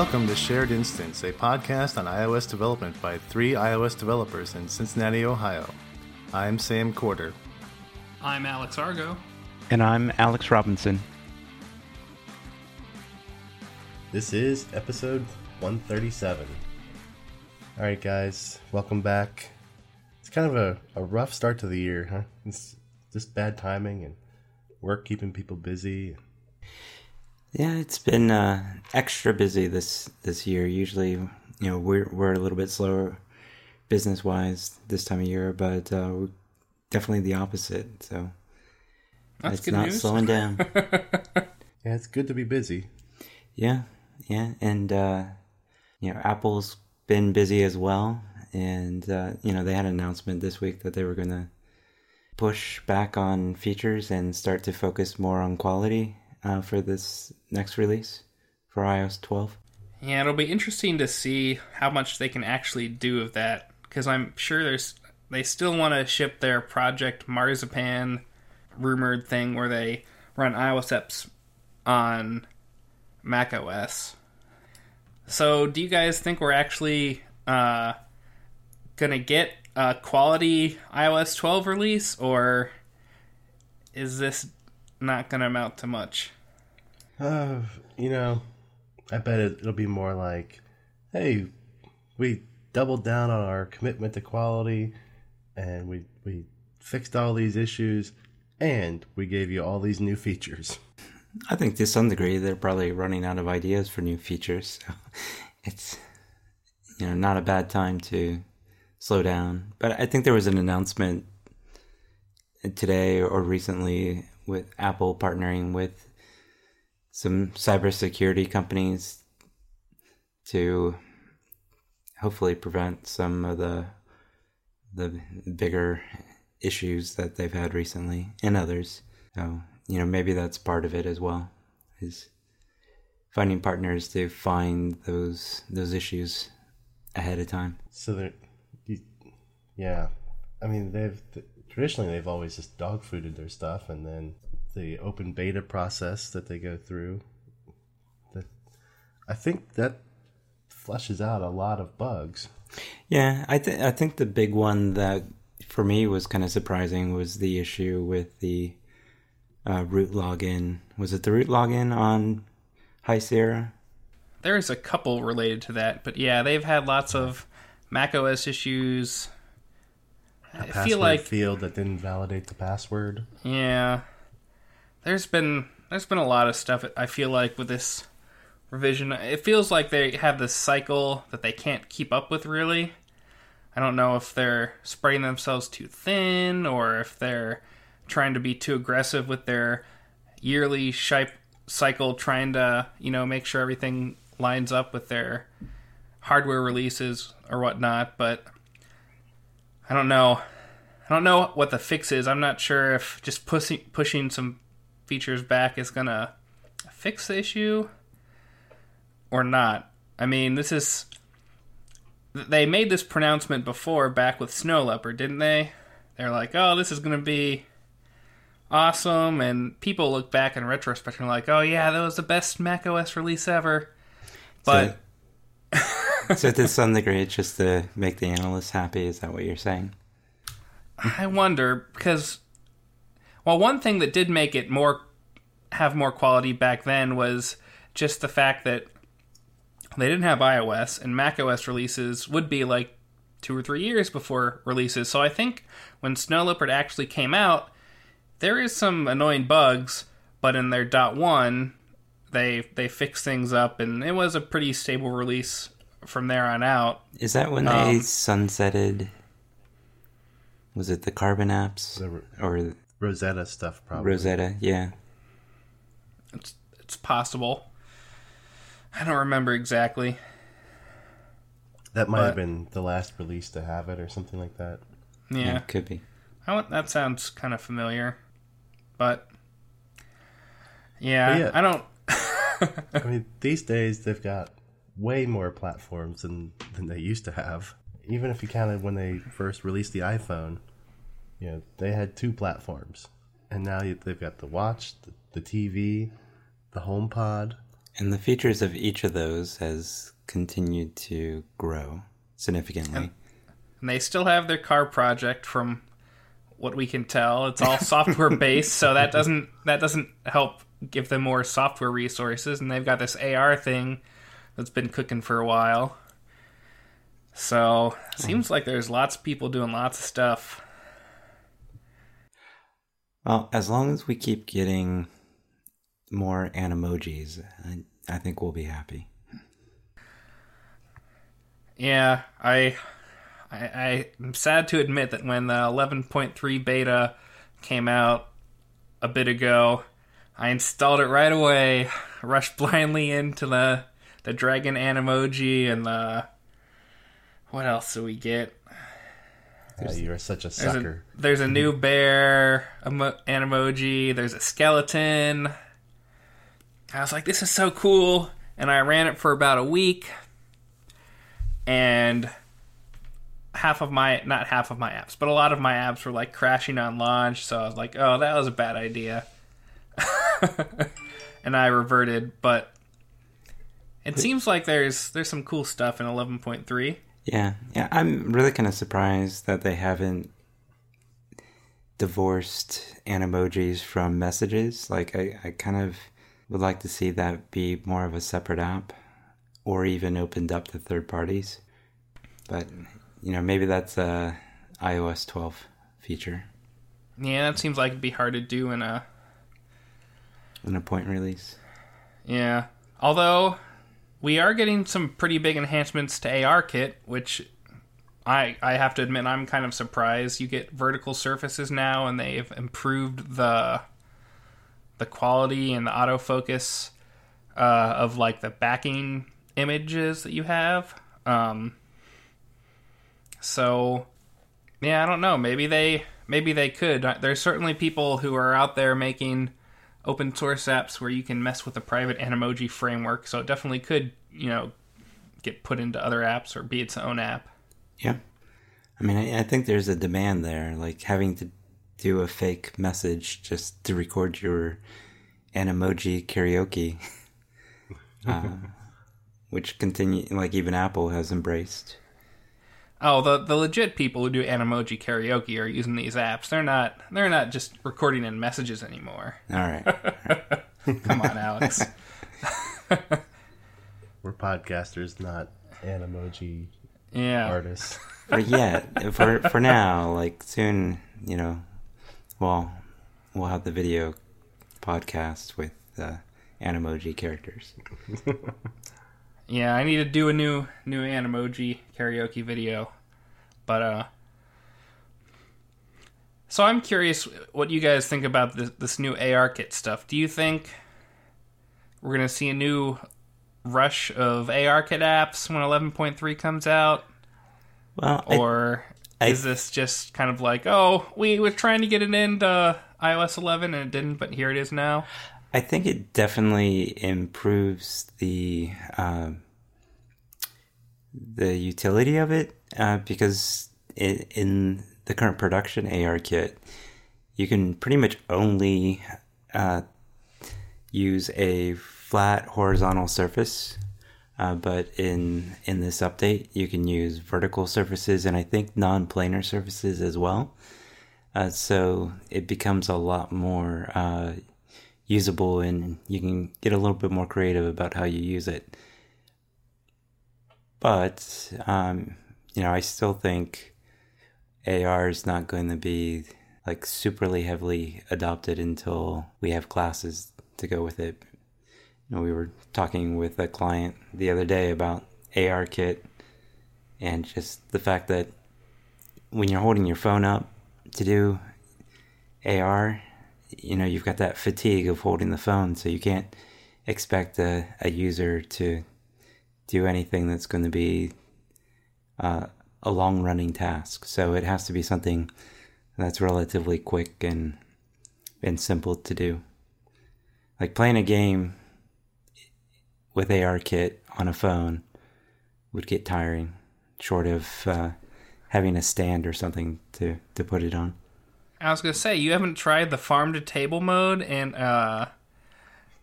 Welcome to Shared Instance, a podcast on iOS development by three iOS developers in Cincinnati, Ohio. I'm Sam Corder. I'm Alex Argo. And I'm Alex Robinson. This is episode 137. All right, guys, welcome back. It's kind of a, a rough start to the year, huh? It's just bad timing and work keeping people busy. Yeah, it's been uh, extra busy this this year. Usually, you know, we're we're a little bit slower business wise this time of year, but uh, we're definitely the opposite. So That's it's good not news. slowing down. Yeah, it's good to be busy. yeah, yeah, and uh, you know, Apple's been busy as well, and uh, you know, they had an announcement this week that they were going to push back on features and start to focus more on quality uh, for this next release for iOS 12. Yeah, it'll be interesting to see how much they can actually do of that because I'm sure there's they still want to ship their Project Marzipan rumored thing where they run iOS apps on Mac OS. So, do you guys think we're actually uh, gonna get a quality iOS 12 release, or is this not gonna amount to much? Uh, you know, I bet it, it'll be more like, hey, we doubled down on our commitment to quality and we, we fixed all these issues and we gave you all these new features. I think to some degree they're probably running out of ideas for new features. So it's you know not a bad time to slow down. But I think there was an announcement today or recently with Apple partnering with some cybersecurity companies to hopefully prevent some of the the bigger issues that they've had recently and others. So, you know, maybe that's part of it as well. Is finding partners to find those those issues ahead of time. So they're, yeah, I mean they've traditionally they've always just dog fooded their stuff, and then the open beta process that they go through. That I think that flushes out a lot of bugs. Yeah, I think I think the big one that for me was kind of surprising was the issue with the uh, root login. Was it the root login on High Sierra? There's a couple related to that, but yeah, they've had lots of Mac OS issues. I Password feel like field that didn't validate the password. yeah, there's been there's been a lot of stuff. I feel like with this revision, it feels like they have this cycle that they can't keep up with. Really, I don't know if they're spreading themselves too thin or if they're trying to be too aggressive with their yearly shi- cycle, trying to you know make sure everything lines up with their hardware releases or whatnot. But I don't know. I don't know what the fix is. I'm not sure if just pushing pushing some features back is gonna fix the issue or not. I mean, this is they made this pronouncement before back with Snow Leopard, didn't they? They're like, "Oh, this is gonna be awesome," and people look back in retrospect and are like, "Oh yeah, that was the best Mac OS release ever." But so to some degree, it's just to make the analysts happy. Is that what you're saying? I wonder because, well, one thing that did make it more have more quality back then was just the fact that they didn't have iOS and Mac OS releases would be like two or three years before releases. So I think when Snow Leopard actually came out, there is some annoying bugs, but in their dot one, they they fixed things up and it was a pretty stable release from there on out. Is that when they Um, sunsetted? Was it the Carbon apps The or Rosetta stuff, probably. Rosetta? Yeah. It's it's possible. I don't remember exactly. That might have been the last release to have it, or something like that. Yeah, could be. I want, that sounds kind of familiar, but yeah, But yeah. I don't. I mean, these days they've got way more platforms than than they used to have. Even if you counted when they first released the iPhone, you know, they had two platforms, and now they've got the watch, the, the TV, the HomePod. And the features of each of those has continued to grow significantly. And they still have their car project from what we can tell. It's all software based, so that doesn't that doesn't help give them more software resources. And they've got this AR thing that's been cooking for a while. So seems mm. like there's lots of people doing lots of stuff. Well, as long as we keep getting more animojis, I, I think we'll be happy. Yeah, I, I, I am sad to admit that when the 11.3 beta came out a bit ago, I installed it right away, rushed blindly into the the dragon animoji and the what else do we get? Uh, you're such a There's a, sucker. there's a new bear emo- animoji. There's a skeleton. I was like, this is so cool. And I ran it for about a week. And half of my, not half of my apps, but a lot of my apps were like crashing on launch. So I was like, oh, that was a bad idea. and I reverted. But it seems like there's there's some cool stuff in 11.3. Yeah, yeah. I'm really kind of surprised that they haven't divorced animojis from messages. Like, I, I kind of would like to see that be more of a separate app or even opened up to third parties. But, you know, maybe that's a iOS 12 feature Yeah, that seems like it'd be hard to do in a in a point release. Yeah. Although we are getting some pretty big enhancements to ARKit, which I I have to admit I'm kind of surprised. You get vertical surfaces now and they've improved the the quality and the autofocus uh, of like the backing images that you have. Um, so yeah, I don't know. Maybe they maybe they could. There's certainly people who are out there making open source apps where you can mess with the private Animoji framework. So it definitely could, you know, get put into other apps or be its own app. Yeah. I mean, I, I think there's a demand there, like having to do a fake message just to record your Animoji karaoke, uh, which continue like even Apple has embraced. Oh, the the legit people who do Animoji karaoke are using these apps. They're not they're not just recording in messages anymore. All right. Come on, Alex. We're podcasters, not animoji Yeah. artists. for yet, for for now, like soon, you know, well, we'll have the video podcast with uh, Animoji characters. Yeah, I need to do a new new Animoji karaoke video. But uh So I'm curious what you guys think about this, this new ARKit stuff. Do you think we're going to see a new rush of ARKit apps when 11.3 comes out Well, I- or I- is this just kind of like, "Oh, we were trying to get it into iOS 11 and it didn't, but here it is now." I think it definitely improves the um, the utility of it uh, because i in the current production ARKit, you can pretty much only uh, use a flat horizontal surface. Uh, but in in this update, you can use vertical surfaces and I think non-planar surfaces as well. Uh, so it becomes a lot more uh, usable and you can get a little bit more creative about how you use it. But, um, you know, I still think AR is not going to be like superly heavily adopted until we have classes to go with it. You know, we were talking with a client the other day about ARKit and just the fact that when you're holding your phone up to do AR, you know, you've got that fatigue of holding the phone, so you can't expect a, a user to do anything that's going to be uh, a long running task. So it has to be something that's relatively quick and and simple to do. Like playing a game with ARKit on a phone would get tiring, short of uh, having a stand or something to, to put it on. I was gonna say you haven't tried the farm to table mode in uh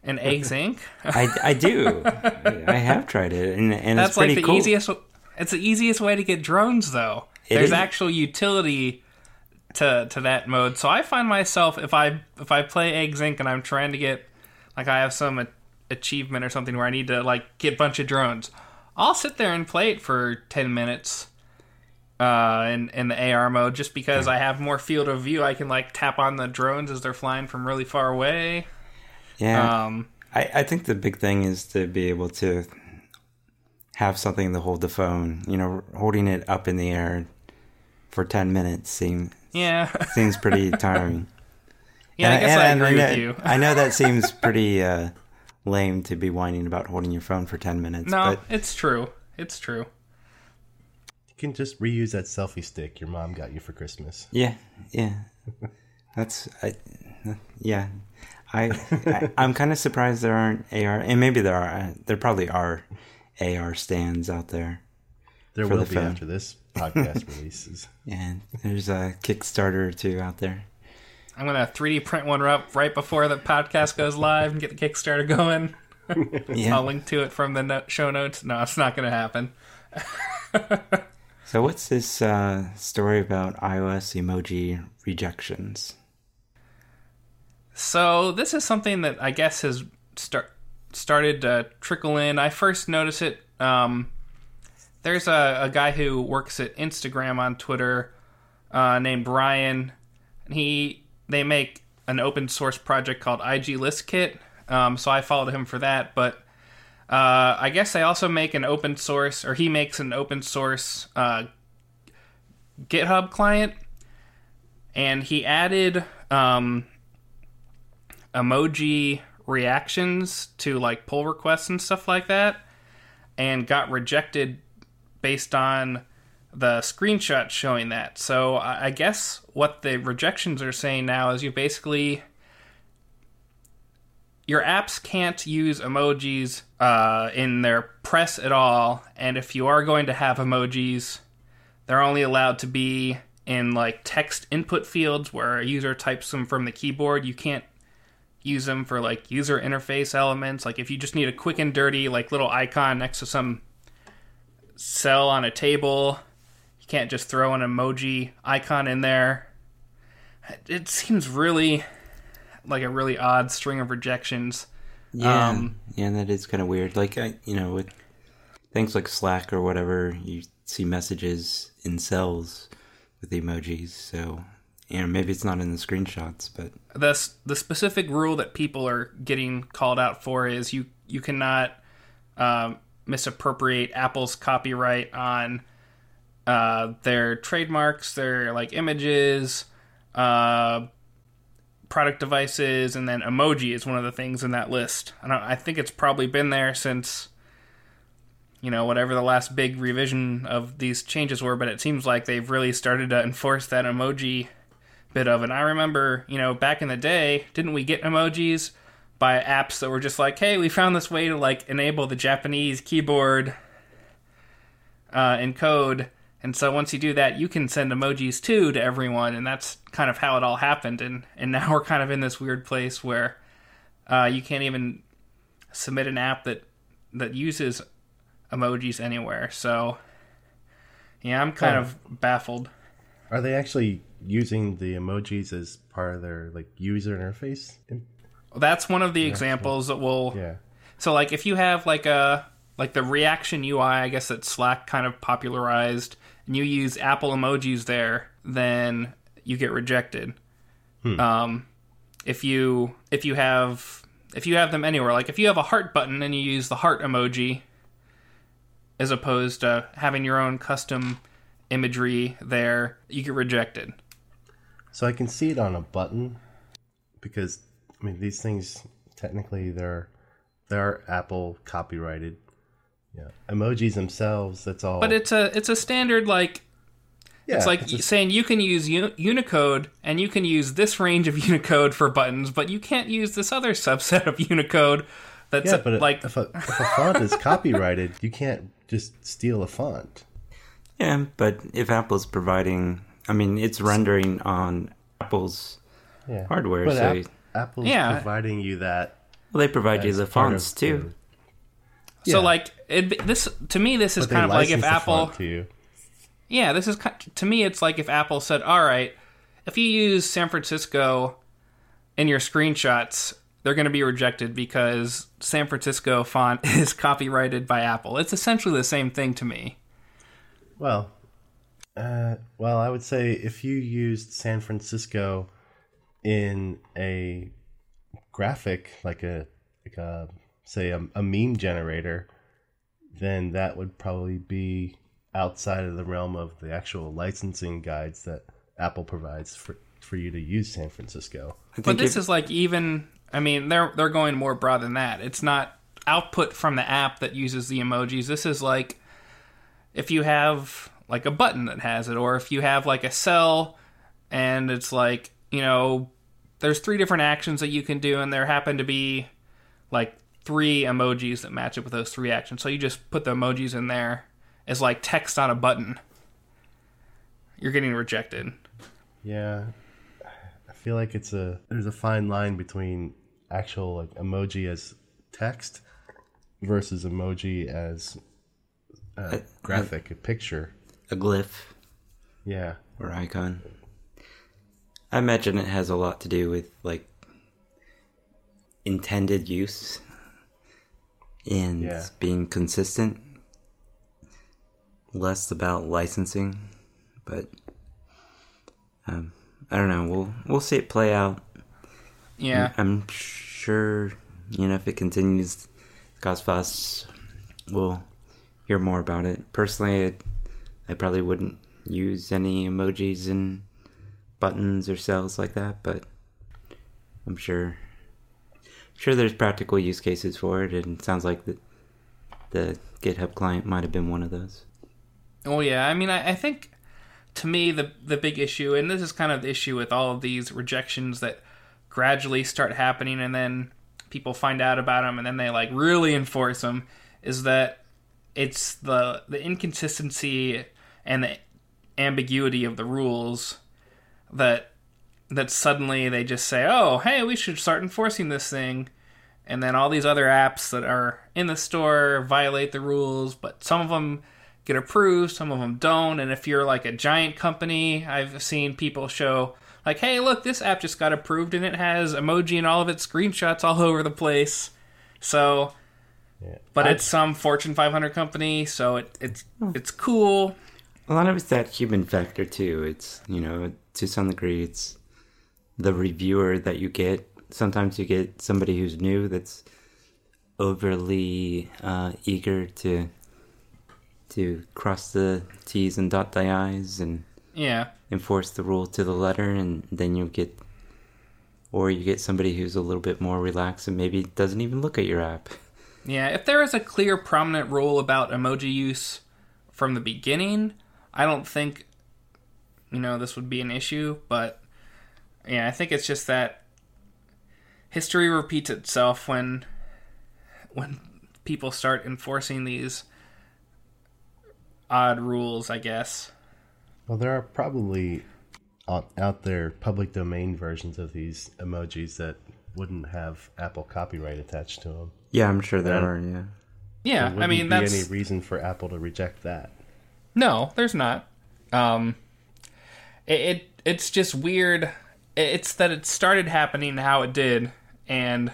in Eggs Inc. I, I do. I have tried it, and, and That's it's like the cool. easiest. It's the easiest way to get drones, though. It There's is. actual utility to to that mode. So I find myself if I if I play Eggs Inc. and I'm trying to get like I have some a- achievement or something where I need to like get a bunch of drones, I'll sit there and play it for ten minutes. Uh, in in the AR mode, just because I have more field of view, I can like tap on the drones as they're flying from really far away. Yeah, Um, I, I think the big thing is to be able to have something to hold the phone. You know, holding it up in the air for ten minutes seems yeah, seems pretty tiring. yeah. I guess and- I and agree know, with you. I know that seems pretty uh, lame to be whining about holding your phone for ten minutes, No, but it's true. It's true. You can just reuse that selfie stick your mom got you for Christmas. Yeah, yeah. That's I, yeah. I, I I'm kind of surprised there aren't AR, and maybe there are. Uh, there probably are AR stands out there. There will the be phone. after this podcast releases. And there's a Kickstarter or two out there. I'm gonna 3D print one up right before the podcast goes live and get the Kickstarter going. yeah. I'll link to it from the no- show notes. No, it's not gonna happen. So what's this uh, story about iOS emoji rejections? So this is something that I guess has start started to trickle in. I first noticed it. Um, there's a, a guy who works at Instagram on Twitter uh, named Brian. And he they make an open source project called IGListKit. Um, so I followed him for that. But uh, I guess I also make an open source, or he makes an open source uh, GitHub client. And he added um, emoji reactions to like pull requests and stuff like that and got rejected based on the screenshot showing that. So I I guess what the rejections are saying now is you basically your apps can't use emojis uh, in their press at all, and if you are going to have emojis, they're only allowed to be in like text input fields where a user types them from the keyboard. You can't use them for like user interface elements. Like if you just need a quick and dirty like little icon next to some cell on a table, you can't just throw an emoji icon in there. It seems really like a really odd string of rejections. Yeah, Um, yeah, that is kind of weird. Like I, you know, with things like Slack or whatever, you see messages in cells with emojis. So you know, maybe it's not in the screenshots, but the the specific rule that people are getting called out for is you you cannot um, misappropriate Apple's copyright on uh, their trademarks, their like images, uh, product devices, and then emoji is one of the things in that list. I I think it's probably been there since you know whatever the last big revision of these changes were, but it seems like they've really started to enforce that emoji bit of. And I remember, you know, back in the day, didn't we get emojis by apps that were just like, hey, we found this way to like enable the Japanese keyboard uh, in code. And so once you do that, you can send emojis too to everyone, and that's kind of how it all happened. And and now we're kind of in this weird place where uh, you can't even submit an app that that uses emojis anywhere. So yeah, I'm kind Oh. of baffled. Are they actually using the emojis as part of their like user interface? That's one of the examples that will Yeah. So like if you have like a like the reaction UI, I guess that Slack kind of popularized, and you use Apple emojis there, then you get rejected. Um, if you if you have if you have them anywhere, like if you have a heart button and you use the heart emoji, as opposed to having your own custom imagery there, you get rejected. So I can see it on a button because I mean these things technically they're they're Apple copyrighted. Yeah. Emojis themselves, that's all. But it's a it's a standard like yeah, It's like a- saying you can use Uni- Unicode and you can use this range of Unicode for buttons, but you can't use this other subset of Unicode that's yeah, but like if, a, if a font is copyrighted, you can't just steal a font. yeah. But if Apple's providing, I mean, it's rendering on Apple's Yeah. hardware, But so App- Apple's Yeah. providing you that Well, they provide you the fonts of too. The- So like it, this to me, this is but kind of like if Apple. to you. Yeah, this is to me. It's like if Apple said, "All right, if you use San Francisco in your screenshots, they're going to be rejected because San Francisco font is copyrighted by Apple." It's essentially the same thing to me. Well, uh, well, I would say if you used San Francisco in a graphic, like a like a say a, a meme generator, then that would probably be outside of the realm of the actual licensing guides that Apple provides for for you to use San Francisco. But this if- is like even. I mean, they're they're going more broad than that. It's not output from the app that uses the emojis. This is like if you have like a button that has it, or if you have like a cell, and it's like you know, there's three different actions that you can do, and there happen to be like three emojis that match up with those three actions. So you just put the emojis in there as like text on a button. You're getting rejected. Yeah, I feel like it's a there's a fine line between actual like emoji as text versus emoji as uh, a graphic, a picture. a glyph Yeah, or icon. I imagine it has a lot to do with like intended use and Yeah. being consistent. Less about licensing, but um, I don't know. We'll we'll see it play out. Yeah. I'm sure you know if it continues cause we'll hear more about it. Personally, I, I probably wouldn't use any emojis and buttons or cells like that, but I'm sure sure there's practical use cases for it, and it sounds like the the GitHub client might have been one of those. Oh yeah, I mean, I, I think to me the the big issue, and this is kind of the issue with all of these rejections that gradually start happening, and then people find out about them, and then they like really enforce them, is that it's the the inconsistency and the ambiguity of the rules that that suddenly they just say, "Oh, hey, we should start enforcing this thing." And then all these other apps that are in the store violate the rules, but some of them get approved, some of them don't. And if you're like a giant company, I've seen people show like, "Hey, look, this app just got approved and it has emoji and all of its screenshots all over the place." So, yeah. but I- it's some Fortune 500 company, so it, it's hmm. it's cool. A lot of it's that human factor too. It's you know to some degree it's the reviewer that you get. Sometimes you get somebody who's new that's overly uh, eager to to cross the T's and dot the I's and Yeah. enforce the rule to the letter, and then you get, or you get somebody who's a little bit more relaxed and maybe doesn't even look at your app. Yeah, if there is a clear, prominent rule about emoji use from the beginning, I don't think, you know, this would be an issue. But yeah, I think it's just that history repeats itself when when people start enforcing these odd rules. I guess. Well, there are probably out, out there public domain versions of these emojis that wouldn't have Apple copyright attached to them. Yeah, I'm sure there Yeah. are. Yeah. Yeah, Wouldn't I mean be that's any reason for Apple to reject that. No, there's not. Um, it, it it's just weird. It's that it started happening how it did, and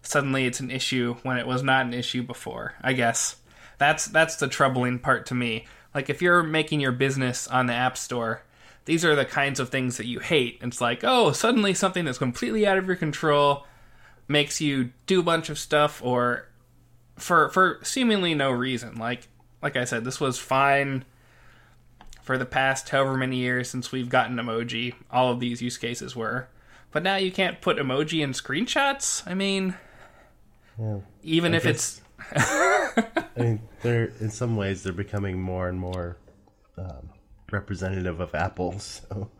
suddenly it's an issue when it was not an issue before. I guess that's that's the troubling part to me. Like if you're making your business on the App Store, these are the kinds of things that you hate. It's like, oh, suddenly something that's completely out of your control makes you do a bunch of stuff, or for for seemingly no reason. Like like I said, this was fine for the past however many years since we've gotten emoji. All of these use cases were, but now you can't put emoji in screenshots. I mean, Yeah. even I if it's I mean, they're in some ways they're becoming more and more um, representative of Apple. So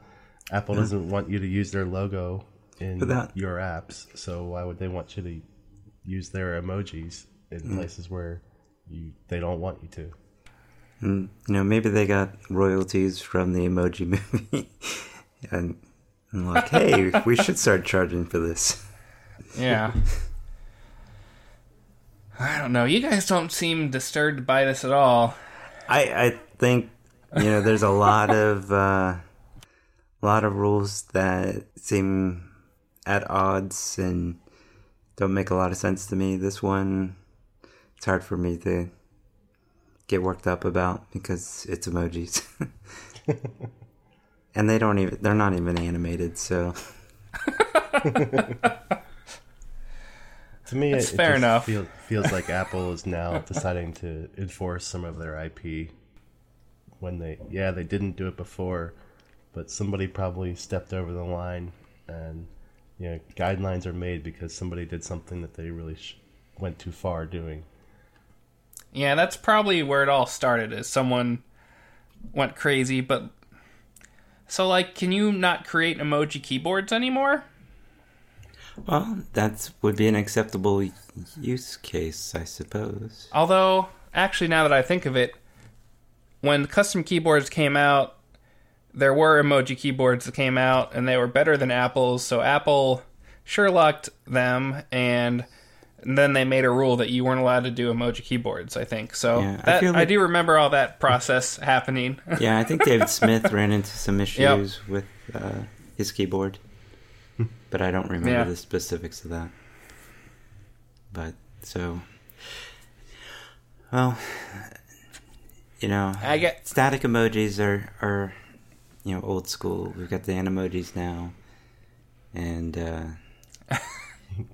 Apple doesn't want you to use their logo in that- your apps. So why would they want you to use their emojis in Mm. places where you they don't want you to? And, you know, maybe they got royalties from the emoji movie. and, and like, hey, we should start charging for this. yeah. I don't know. You guys don't seem disturbed by this at all. I I think you know there's a lot of uh, lot of rules that seem at odds and don't make a lot of sense to me. This one, it's hard for me to get worked up about because it's emojis, and they don't even they're not even animated. So To me, That's it, it fair just enough. Feel, feels like Apple is now deciding to enforce some of their IP. When they, yeah, they didn't do it before, but somebody probably stepped over the line, and you know, guidelines are made because somebody did something that they really sh- went too far doing. Yeah, that's probably where it all started. Is someone went crazy, but so like, can you not create emoji keyboards anymore? well, that would be an acceptable use case, I suppose. Although, actually, now that I think of it, when custom keyboards came out, there were emoji keyboards that came out, and they were better than Apple's. So Apple Sherlocked them, and then they made a rule that you weren't allowed to do emoji keyboards. I think so. Yeah, I that, I, like- do remember all that process happening. Yeah, I think David Smith ran into some issues with uh, his keyboard, but I don't remember Yeah. the specifics of that. But so, well, you know, I get static emojis are are you know old school. We've got the animojis now, and uh,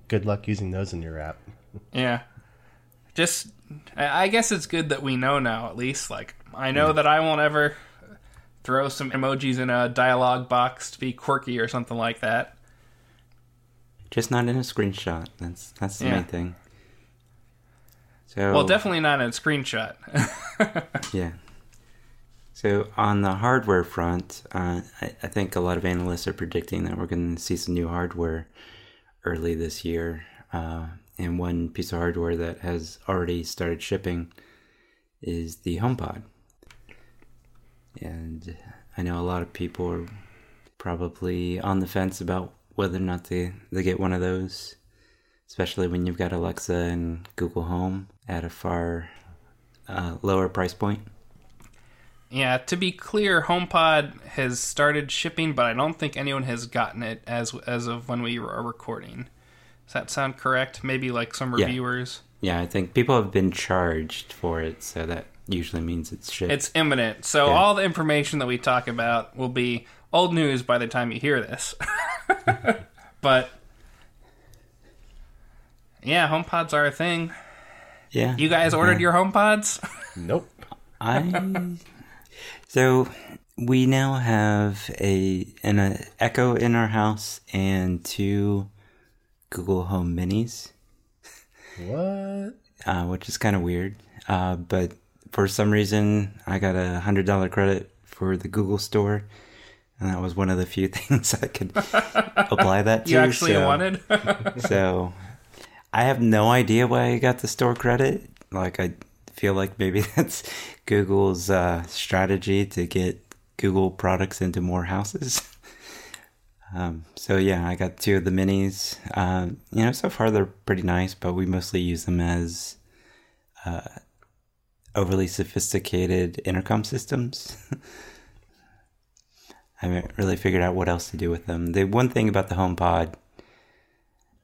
Good luck using those in your app. Yeah. Just, I I guess it's good that we know now, at least. Like, I know that I won't ever throw some emojis in a dialogue box to be quirky or something like that. just not in a screenshot. That's that's the Yeah. main thing. So Well, definitely not in a screenshot. Yeah. So on the hardware front, uh, I, I think a lot of analysts are predicting that we're going to see some new hardware early this year. Uh, and one piece of hardware that has already started shipping is the HomePod. And I know a lot of people are probably on the fence about whether or not they, they get one of those, especially when you've got Alexa and Google Home at a far uh, lower price point. Yeah, to be clear, HomePod has started shipping, but I don't think anyone has gotten it as as of when we are recording. Does that sound correct? Maybe like some reviewers. Yeah, I think people have been charged for it, so that usually means it's shipped. It's imminent. So Yeah. all the information that we talk about will be old news by the time you hear this. but yeah, HomePods are a thing. yeah. You guys ordered your HomePods? Nope. I so we now have a an uh, Echo in our house and two Google Home Minis, What? uh, which is kind of weird. Uh, but for some reason, I got a hundred dollar credit for the Google Store, and that was one of the few things I could apply that to. you actually so- wanted? so I have no idea why I got the store credit. Like I feel like maybe that's Google's uh, strategy to get Google products into more houses. Um, so yeah, I got two of the minis. Um, you know, so far they're pretty nice, but we mostly use them as uh, overly sophisticated intercom systems. I haven't really figured out what else to do with them. The one thing about the HomePod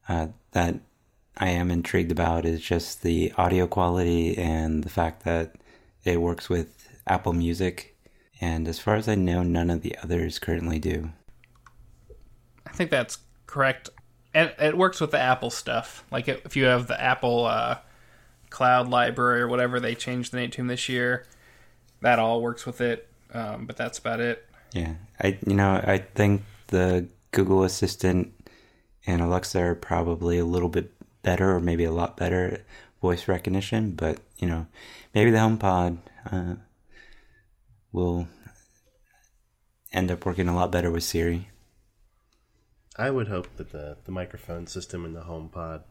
uh, that I am intrigued about is just the audio quality and the fact that it works with Apple Music. And as far as I know, none of the others currently do. I think that's correct. And it works with the Apple stuff. Like if you have the Apple uh, Cloud Library or whatever they changed the name to this year, that all works with it. Um, but that's about it. Yeah, I you know I think the Google Assistant and Alexa are probably a little bit better, or maybe a lot better at voice recognition. But you know, maybe the HomePod uh, will end up working a lot better with Siri. I would hope that the, the microphone system in the HomePod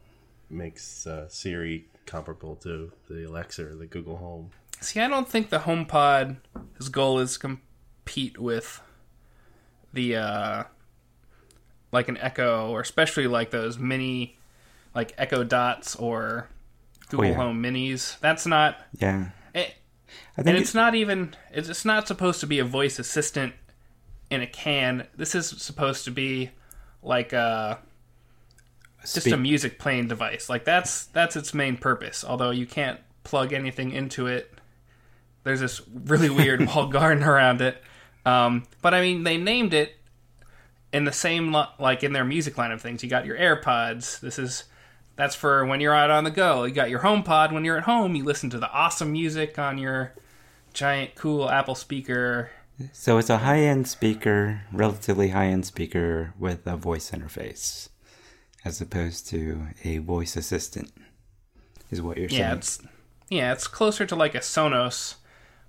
makes uh, Siri comparable to the Alexa or the Google Home. See, I don't think the HomePod his goal is to compete with the uh like an Echo or especially like those mini like Echo Dots or Google yeah. Home Minis. That's not. Yeah. It, I and think it's not even. It's, it's not supposed to be a voice assistant in a can. This is supposed to be like a just Speak- a music playing device. Like that's that's its main purpose. Although you can't plug anything into it. There's this really weird walled garden around it. Um, but I mean, they named it in the same li- like in their music line of things. You got your AirPods. This is that's for when you're out on the go. You got your HomePod when you're at home. You listen to the awesome music on your giant cool Apple speaker. So it's a high-end speaker, relatively high-end speaker with a voice interface, as opposed to a voice assistant. Is what you're saying? Yeah, it's yeah, it's closer to like a Sonos,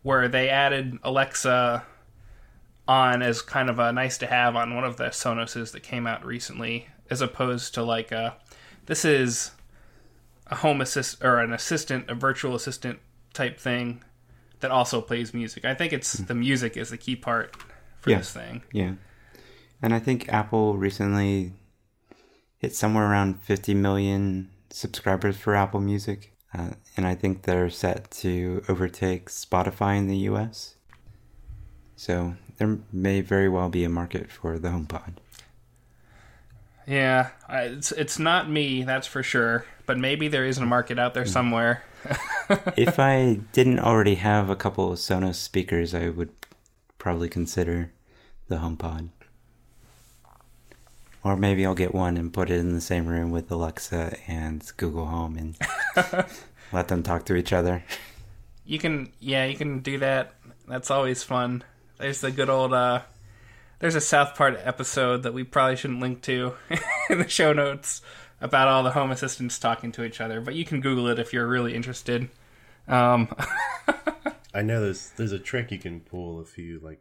where they added Alexa on as kind of a nice to have on one of the Sonoses that came out recently, as opposed to like a this is a home assist or an assistant, a virtual assistant type thing that also plays music. I think it's the music is the key part for Yeah. this thing. Yeah. And I think Apple recently hit somewhere around 50 million subscribers for Apple Music. Uh, and I think they're set to overtake Spotify in the US. So there may very well be a market for the HomePod. Yeah, I, it's it's not me, that's for sure. But maybe there is a market out there somewhere. if I didn't already have a couple of Sonos speakers, I would probably consider the HomePod. Or maybe I'll get one and put it in the same room with Alexa and Google Home and let them talk to each other. You can, yeah, you can do that. That's always fun. There's the good old, uh, there's a South Park episode that we probably shouldn't link to in the show notes about all the home assistants talking to each other, but you can Google it if you're really interested. Um, I know there's there's a trick you can pull if you like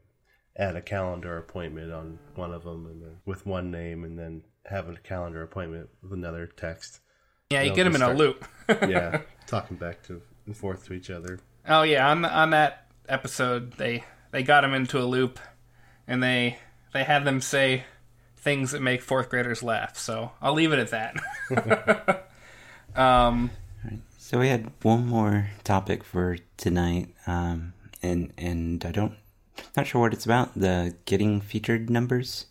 add a calendar appointment on one of them and then with one name and then have a calendar appointment with another text. yeah, you get them in just a loop. Yeah, talking back to and forth to each other. Oh yeah, on on that episode, they they got him into a loop, and they they had them say things that make fourth graders laugh. So I'll leave it at that. um, So we had one more topic for tonight, um, and and I don't not sure what it's about. The getting featured numbers.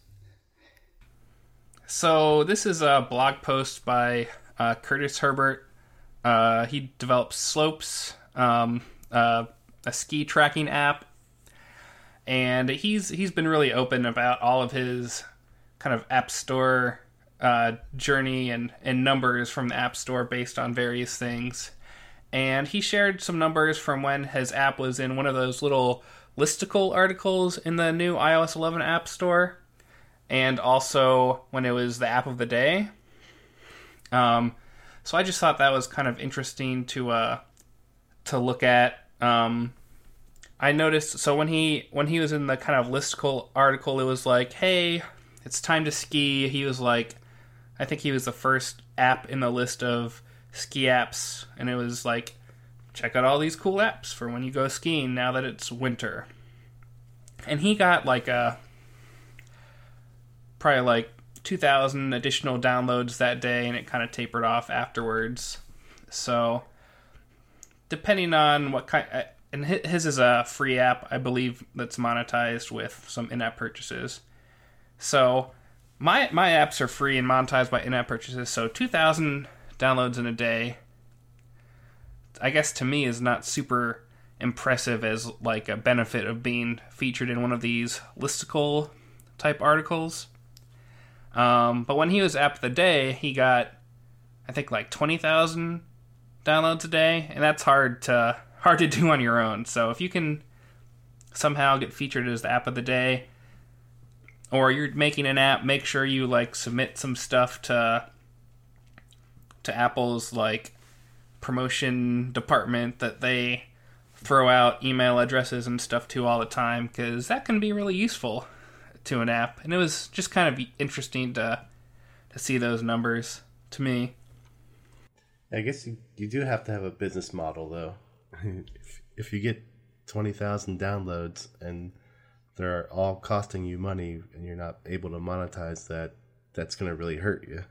so this is a blog post by uh, Curtis Herbert. Uh, he develops Slopes, um, uh, a ski tracking app, and he's he's been really open about all of his kind of app store uh, journey and, and numbers from the app store based on various things. And he shared some numbers from when his app was in one of those little listicle articles in the new iOS 11 app store, and also when it was the app of the day. Um, so I just thought that was kind of interesting to uh, to look at. Um, I noticed so when he when he was in the kind of listicle article, it was like, "Hey, it's time to ski." He was like, I think he was the first app in the list of ski apps, and it was like, check out all these cool apps for when you go skiing now that it's winter. And he got like a probably like 2,000 additional downloads that day, and it kind of tapered off afterwards. So, depending on what kind, and his is a free app, I believe, that's monetized with some in-app purchases. So, my my apps are free and monetized by in-app purchases. So, 2,000 downloads in a day, I guess to me is not super impressive as like a benefit of being featured in one of these listicle type articles. Um, but when he was app of the day, he got I think like twenty thousand downloads a day, and that's hard to hard to do on your own. So if you can somehow get featured as the app of the day, or you're making an app, make sure you like submit some stuff to to Apple's like promotion department that they throw out email addresses and stuff to all the time because that can be really useful to an app. And it was just kind of interesting to to see those numbers to me. I guess you, you do have to have a business model though. if, if you get twenty thousand downloads and they're all costing you money and you're not able to monetize that, that's going to really hurt you.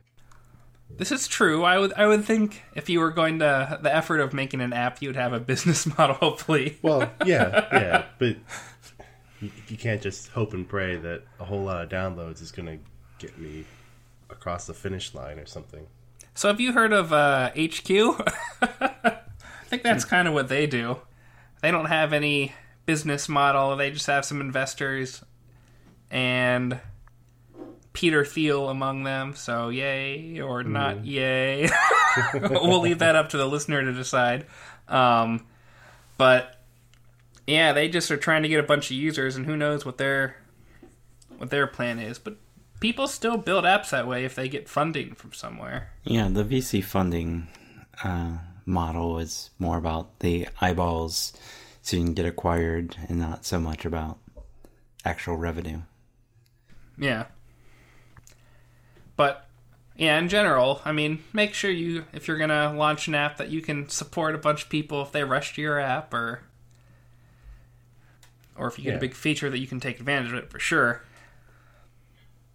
This is true. I would I would think if you were going to the effort of making an app, you'd have a business model. Hopefully, Well, yeah, yeah, but you, you can't just hope and pray that a whole lot of downloads is going to get me across the finish line or something. So have you heard of uh, HQ? I think that's kind of what they do. They don't have any business model. They just have some investors and Peter Thiel among them. So yay or not yay. we'll leave that up to the listener to decide. Um, but yeah, they just are trying to get a bunch of users, and who knows what their what their plan is. But people still build apps that way if they get funding from somewhere. Yeah, the VC funding uh, model is more about the eyeballs so you can get acquired and not so much about actual revenue. Yeah. But yeah, in general, I mean, make sure you if you're gonna launch an app that you can support a bunch of people if they rush to your app or or if you get Yeah. a big feature that you can take advantage of it for sure.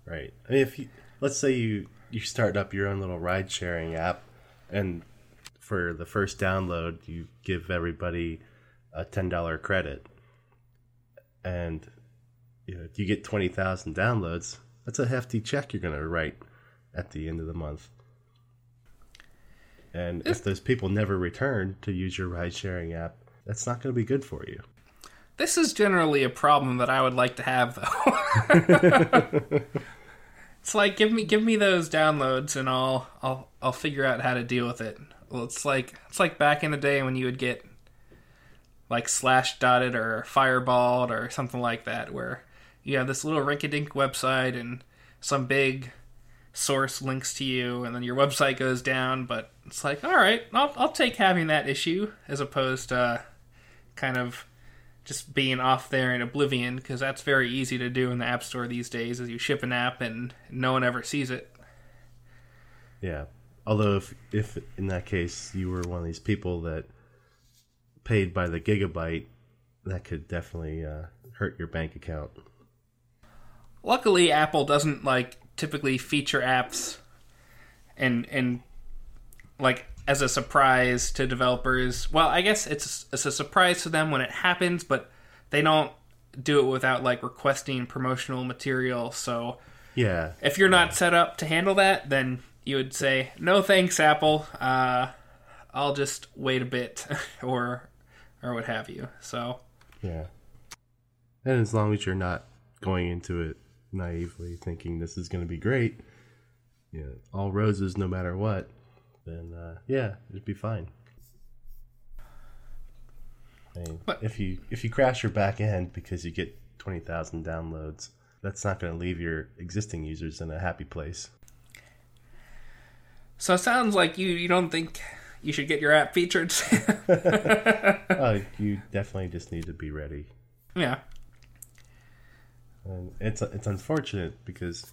Right. I mean, if you let's say you you start up your own little ride sharing app, and for the first download, you give everybody a ten dollar credit, and you know, if you get twenty thousand downloads, that's a hefty check you're going to write at the end of the month. And if those people never return to use your ride sharing app, that's not going to be good for you. This is generally a problem that I would like to have though. it's like give me give me those downloads and I'll I'll I'll figure out how to deal with it. Well, it's like it's like back in the day when you would get like slash dotted or fireballed or something like that where you have this little rinky-dink website and some big source links to you and then your website goes down but it's like all right I'll, I'll take having that issue as opposed to kind of just being off there in oblivion because that's very easy to do in the app store these days as you ship an app and no one ever sees it Yeah. Although if if in that case you were one of these people that paid by the gigabyte, that could definitely uh, hurt your bank account. luckily apple doesn't like typically feature apps and and like as a surprise to developers well i guess it's it's a surprise to them when it happens but they don't do it without like requesting promotional material so Yeah. if you're not set up to handle that then you would say no thanks apple uh, i'll just wait a bit or or what have you so Yeah. And as long as you're not going into it naively thinking this is going to be great, yeah, all roses no matter what, then uh, yeah, it'd be fine. I mean, But- if you if you crash your back end because you get twenty thousand downloads, that's not going to leave your existing users in a happy place. So it sounds like you you don't think you should get your app featured uh, you definitely just need to be ready. yeah And it's it's unfortunate because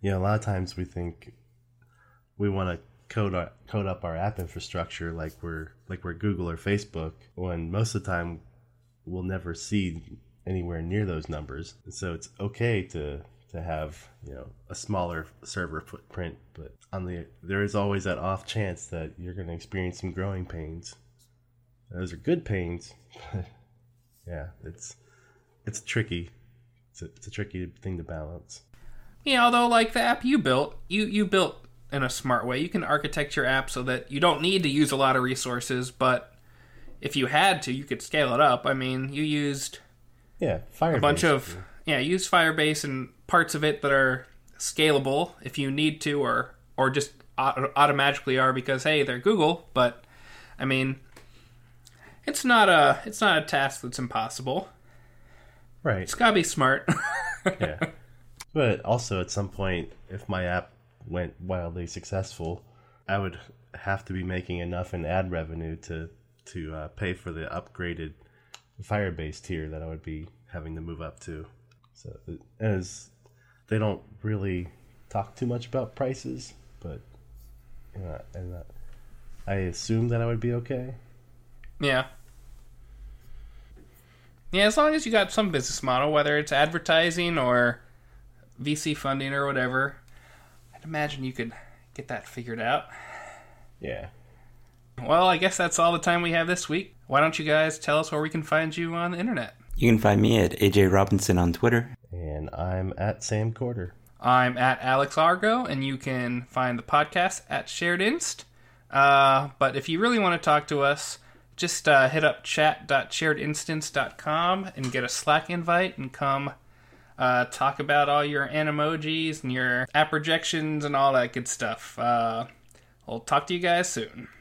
you know a lot of times we think we want to code our, code up our app infrastructure like we're like we're Google or Facebook when most of the time we'll never see anywhere near those numbers. And so it's okay to to have you know a smaller server footprint, but on the there is always that off chance that you're going to experience some growing pains. Those are good pains. But yeah, it's it's tricky. It's a, it's a tricky thing to balance. Yeah, although like the app you built, you you built in a smart way. You can architect your app so that you don't need to use a lot of resources, but if you had to, you could scale it up. I mean, you used Yeah, Firebase. a bunch of yeah, use Firebase and parts of it that are scalable if you need to, or or just au- automatically are because hey, they're Google. But I mean, it's not a it's not a task that's impossible. right. It's gotta be smart. yeah. But also at some point, if my app went wildly successful, I would have to be making enough in ad revenue to to uh, pay for the upgraded Firebase tier that I would be having to move up to. So as they don't really talk too much about prices, but you know, and uh, I assume that I would be okay. Yeah. Yeah, as long as you got some business model, whether it's advertising or VC funding or whatever, I'd imagine you could get that figured out. Yeah. Well, I guess that's all the time we have this week. Why don't you guys tell us where we can find you on the internet? You can find me at AJ Robinson on Twitter. And I'm at Sam Corder. I'm at Alex Argo, and you can find the podcast at Shared Inst. Uh, but if you really want to talk to us, just uh, hit up chat.sharedinstance.com and get a Slack invite and come uh, talk about all your animojis and your app projections and all that good stuff. Uh, we'll talk to you guys soon.